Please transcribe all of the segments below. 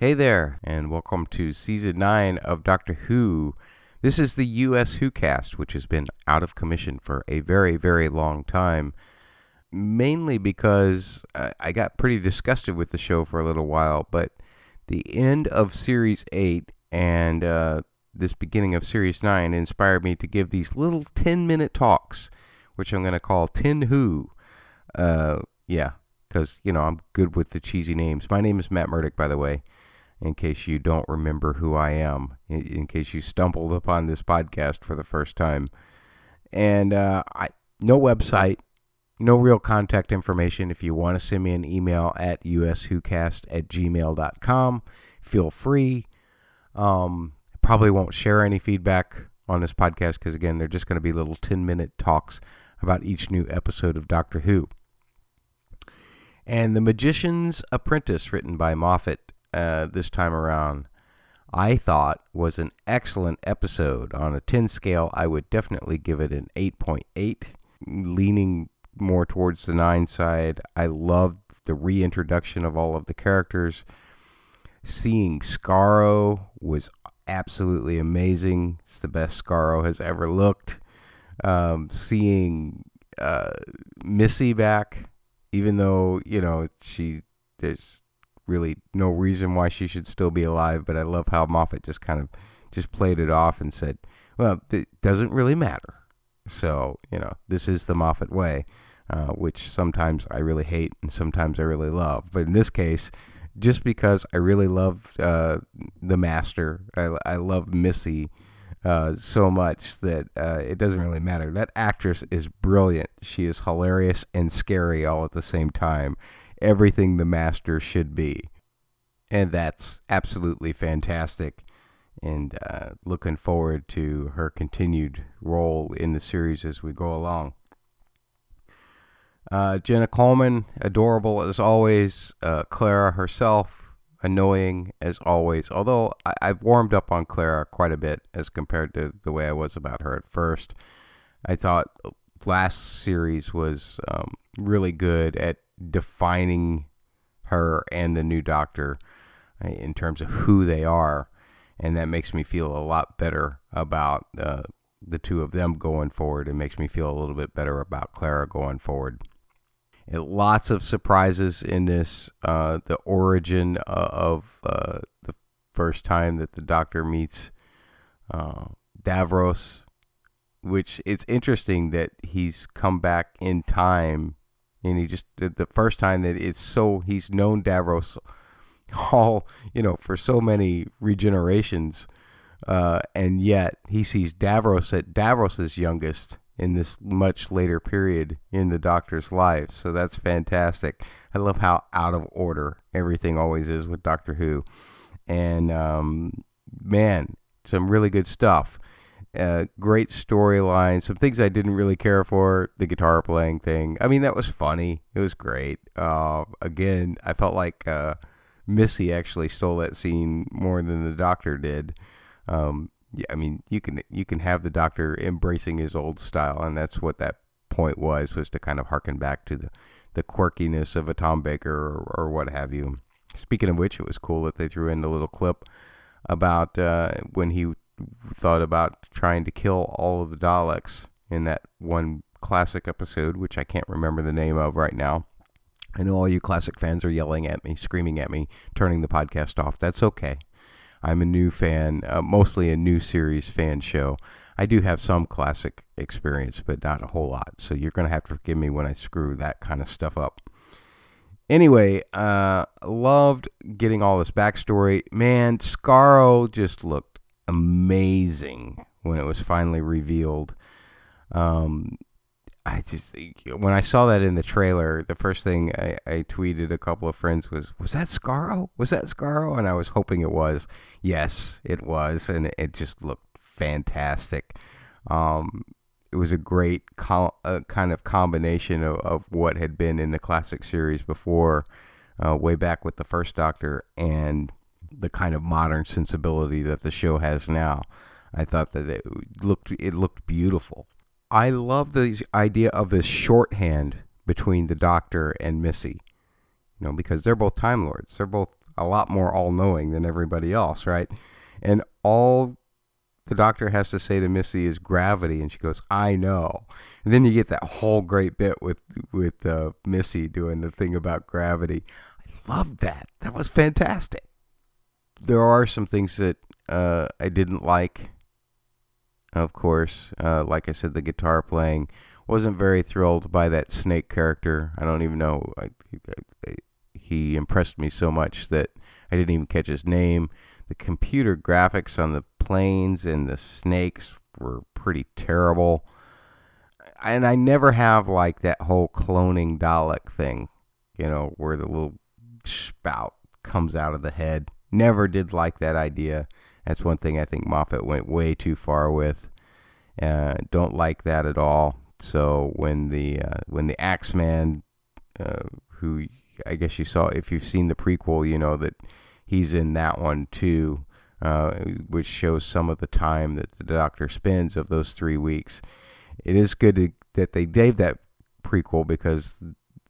Hey there, and welcome to season 9 of Doctor Who. This is the US Whocast, which has been out of commission for a very, very long time. Mainly because I got pretty disgusted with the show for a little while, but the end of series 8 and uh, this beginning of series 9 inspired me to give these little 10 minute talks, which I'm going to call 10 Who. Uh, yeah, because, you know, I'm good with the cheesy names. My name is Matt Murdock, by the way in case you don't remember who I am, in, in case you stumbled upon this podcast for the first time. And uh, I, no website, no real contact information. If you want to send me an email at uswhocast at gmail.com, feel free. Um, probably won't share any feedback on this podcast because, again, they're just going to be little 10 minute talks about each new episode of Doctor Who. And The Magician's Apprentice, written by Moffat, uh, this time around, I thought was an excellent episode. On a 10 scale, I would definitely give it an 8.8, leaning more towards the 9 side. I loved the reintroduction of all of the characters. Seeing Skaro was absolutely amazing. It's the best Skaro has ever looked. Um, seeing uh, Missy back, even though, you know, she there's really no reason why she should still be alive. But I love how Moffat just kind of just played it off and said, "Well, it doesn't really matter." So you know, this is the Moffat way, uh, which sometimes I really hate and sometimes I really love. But in this case, just because I really love uh, the Master, I, I love Missy. Uh, so much that uh, it doesn't really matter. That actress is brilliant. She is hilarious and scary all at the same time everything the master should be. And that's absolutely fantastic. And uh, looking forward to her continued role in the series as we go along. Uh, Jenna Coleman, adorable as always. Uh, Clara herself, annoying as always. Although I- have warmed up on Clara quite a bit as compared to the way I was about her at first. I thought last series was um, really good at defining her and the new doctor uh, in terms of who they are. And that makes me feel a lot better about uh, the two of them going forward. It makes me feel a little bit better about Clara going forward. Lots of surprises in this. Uh, the origin uh, of uh, the first time that the doctor meets uh, Davros, which it's interesting that he's come back in time and he just the first time that it's so he's known Davros all you know for so many regenerations, uh, and yet he sees Davros at Davros's youngest in this much later period in the Doctor's life. So that's fantastic. I love how out of order everything always is with Doctor Who, and um, man, some really good stuff. Uh, great storyline. Some things I didn't really care for. The guitar playing thing. I mean, that was funny. It was great. Uh, again, I felt like uh, Missy actually stole that scene more than the Doctor did. Um, yeah, I mean, you can you can have the Doctor embracing his old style, and that's what that point was was to kind of harken back to the the quirkiness of a Tom Baker or, or what have you. Speaking of which, it was cool that they threw in the little clip about uh, when he thought about trying to kill all of the Daleks in that one classic episode, which I can't remember the name of right now. I know all you classic fans are yelling at me, screaming at me, turning the podcast off. That's okay. I'm a new fan, uh, mostly a new series fan show. I do have some classic experience, but not a whole lot. So you're going to have to forgive me when I screw that kind of stuff up. Anyway, uh, loved getting all this backstory. Man, Skaro just looked amazing when it was finally revealed. Um, I just when I saw that in the trailer, the first thing I, I tweeted a couple of friends was, "Was that Skaro? Was that Skaro?" And I was hoping it was. Yes, it was, and it just looked fantastic. Um, it was a great co- uh, kind of combination of, of what had been in the classic series before, uh, way back with the first Doctor, and the kind of modern sensibility that the show has now. I thought that it looked it looked beautiful. I love the idea of this shorthand between the Doctor and Missy. You know, because they're both Time Lords. They're both a lot more all knowing than everybody else, right? And all the doctor has to say to Missy is gravity, and she goes, "I know." And then you get that whole great bit with with uh, Missy doing the thing about gravity. I loved that. That was fantastic. There are some things that uh, I didn't like of course. Uh, like I said, the guitar playing wasn't very thrilled by that Snake character. I don't even know. I, I, he impressed me so much that I didn't even catch his name. The computer graphics on the planes and the snakes were pretty terrible. And I never have like that whole cloning Dalek thing, you know, where the little spout comes out of the head. Never did like that idea. That's one thing I think Moffat went way too far with. Uh, don't like that at all. So when the uh, when the Axeman, uh, who I guess you saw, if you've seen the prequel, you know that he's in that one too, uh, which shows some of the time that the Doctor spends of those three weeks. It is good to, that they gave that prequel because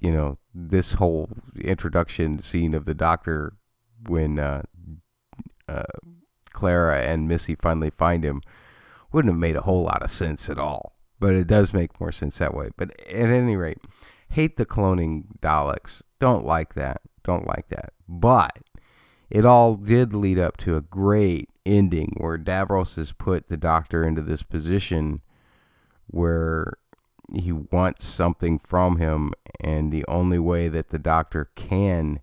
you know this whole introduction scene of the Doctor when uh, uh, Clara and Missy finally find him wouldn't have made a whole lot of sense at all. But it does make more sense that way. But at any rate, hate the cloning Daleks. Don't like that. Don't like that. But it all did lead up to a great ending where Davros has put the Doctor into this position where he wants something from him, and the only way that the Doctor can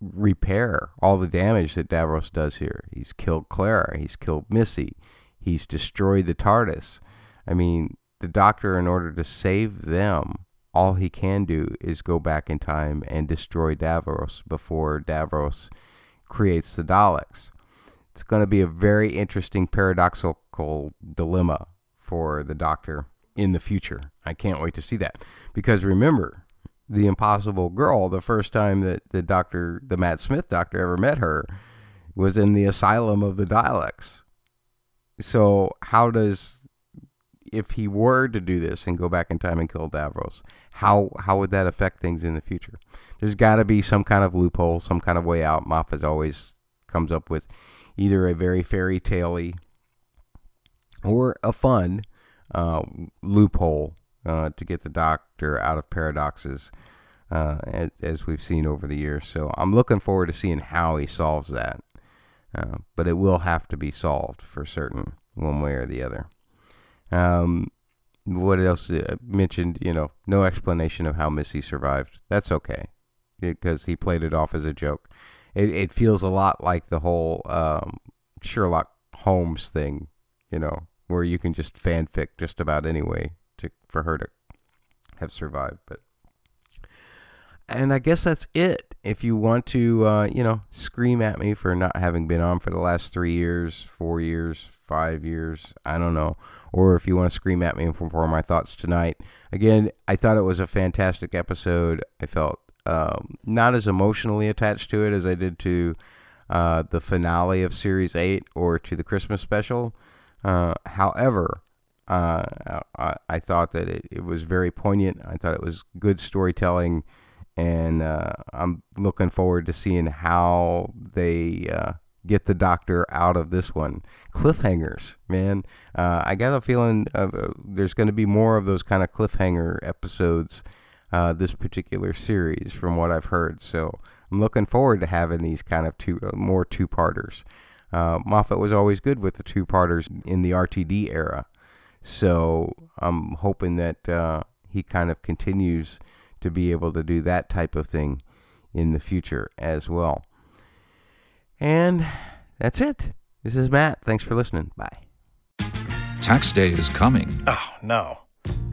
repair all the damage that Davros does here. He's killed Clara, he's killed Missy, he's destroyed the TARDIS. I mean, the Doctor, in order to save them, all he can do is go back in time and destroy Davros before Davros creates the Daleks. It's going to be a very interesting paradoxical dilemma for the Doctor in the future. I can't wait to see that. Because remember, the Impossible Girl, the first time that the doctor, the Matt Smith doctor, ever met her, was in the asylum of the Daleks. So how does, if he were to do this and go back in time and kill Davros, how how would that affect things in the future? There's got to be some kind of loophole, some kind of way out. Moffat always comes up with either a very fairy taley or a fun uh, loophole uh, to get the doctor out of paradoxes, uh, as, as, we've seen over the years. So I'm looking forward to seeing how he solves that. Uh, but it will have to be solved for certain, one way or the other. Um, what else uh, mentioned? You know, no explanation of how Missy survived. That's okay, because he played it off as a joke. It, it feels a lot like the whole um, Sherlock Holmes thing, you know, where you can just fanfic just about any way to for her to have survived. But and I guess that's it. If you want to, uh, you know, scream at me for not having been on for the last three years, four years, five years, I don't know, or if you want to scream at me for my thoughts tonight, again, I thought it was a fantastic episode. I felt um, not as emotionally attached to it as I did to uh, the finale of Series 8 or to the Christmas special. Uh, however, uh, I, I, thought that it, it, was very poignant. I thought it was good storytelling, and uh, I'm looking forward to seeing how they uh, get the Doctor out of this one. Cliffhangers, man. Uh, I got a feeling uh, there's going to be more of those kind of cliffhanger episodes uh, this particular series, from what I've heard. So I'm looking forward to having these kind of two more two-parters. Moffat was always good with the two-parters in the RTD era. So I'm hoping that uh, he kind of continues to be able to do that type of thing in the future as well. And that's it. This is Matt. Thanks for listening. Bye. Tax day is coming. Oh, no